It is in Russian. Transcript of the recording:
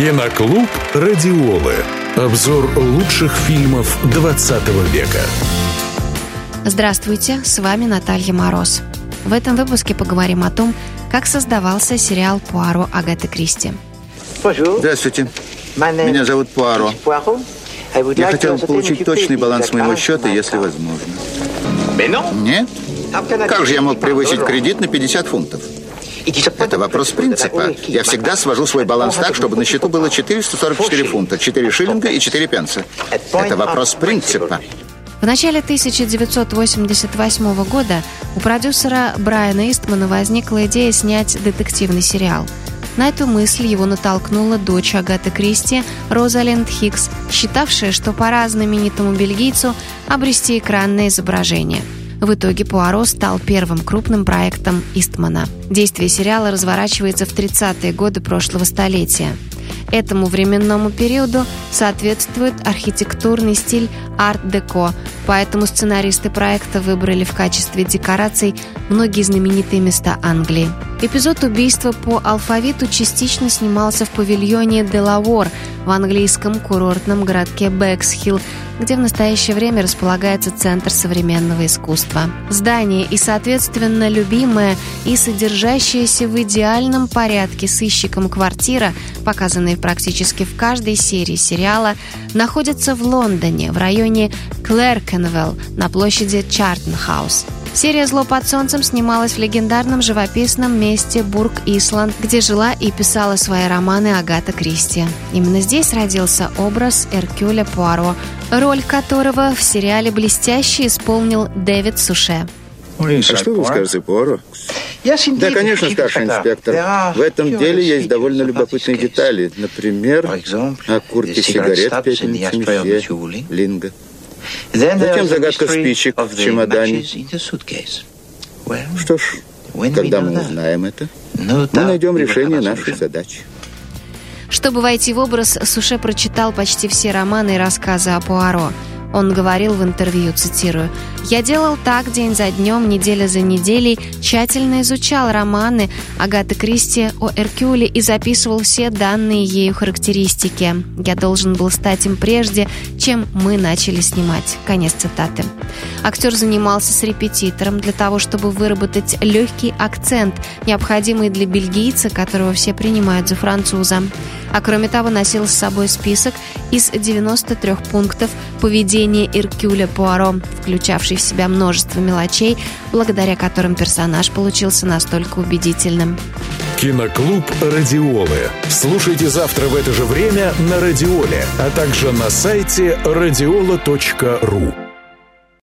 Киноклуб «Радиолы». Обзор лучших фильмов 20 века. Здравствуйте, с вами Наталья Мороз. В этом выпуске поговорим о том, как создавался сериал «Пуаро» Агаты Кристи. Здравствуйте. Меня зовут Пуаро. Я хотел получить точный баланс моего счета, если возможно. Нет? Как же я мог превысить кредит на 50 фунтов? Это вопрос принципа. Я всегда свожу свой баланс так, чтобы на счету было 444 фунта, 4 шиллинга и 4 пенса. Это вопрос принципа. В начале 1988 года у продюсера Брайана Истмана возникла идея снять детективный сериал. На эту мысль его натолкнула дочь Агаты Кристи, Розалинд Хикс, считавшая, что пора знаменитому бельгийцу обрести экранное изображение – в итоге Пуаро стал первым крупным проектом Истмана. Действие сериала разворачивается в 30-е годы прошлого столетия. Этому временному периоду соответствует архитектурный стиль арт-деко, поэтому сценаристы проекта выбрали в качестве декораций многие знаменитые места Англии. Эпизод убийства по алфавиту частично снимался в павильоне Делавор в английском курортном городке Бэксхилл, где в настоящее время располагается Центр современного искусства. Здание и, соответственно, любимая и содержащаяся в идеальном порядке сыщиком квартира, показанная практически в каждой серии сериала, находится в Лондоне, в районе Клеркенвелл на площади Чартенхаус. Серия «Зло под солнцем» снималась в легендарном живописном месте Бург-Исланд, где жила и писала свои романы Агата Кристи. Именно здесь родился образ Эркюля Пуаро, роль которого в сериале блестяще исполнил Дэвид Суше. А что вы скажете, Пуаро? Да, конечно, старший инспектор. В этом деле есть довольно любопытные детали. Например, о куртке сигарет пепельницы месье Линга. Затем загадка спичек в чемодане. Что ж, когда мы узнаем это, мы найдем решение нашей задачи. Чтобы войти в образ, Суше прочитал почти все романы и рассказы о Пуаро – он говорил в интервью, цитирую, «Я делал так день за днем, неделя за неделей, тщательно изучал романы Агаты Кристи о Эркюле и записывал все данные ею характеристики. Я должен был стать им прежде, чем мы начали снимать». Конец цитаты. Актер занимался с репетитором для того, чтобы выработать легкий акцент, необходимый для бельгийца, которого все принимают за француза. А кроме того, носил с собой список из 93 пунктов поведения Иркюля Пуаро, включавший в себя множество мелочей, благодаря которым персонаж получился настолько убедительным. Киноклуб «Радиолы». Слушайте завтра в это же время на «Радиоле», а также на сайте радиола.ру.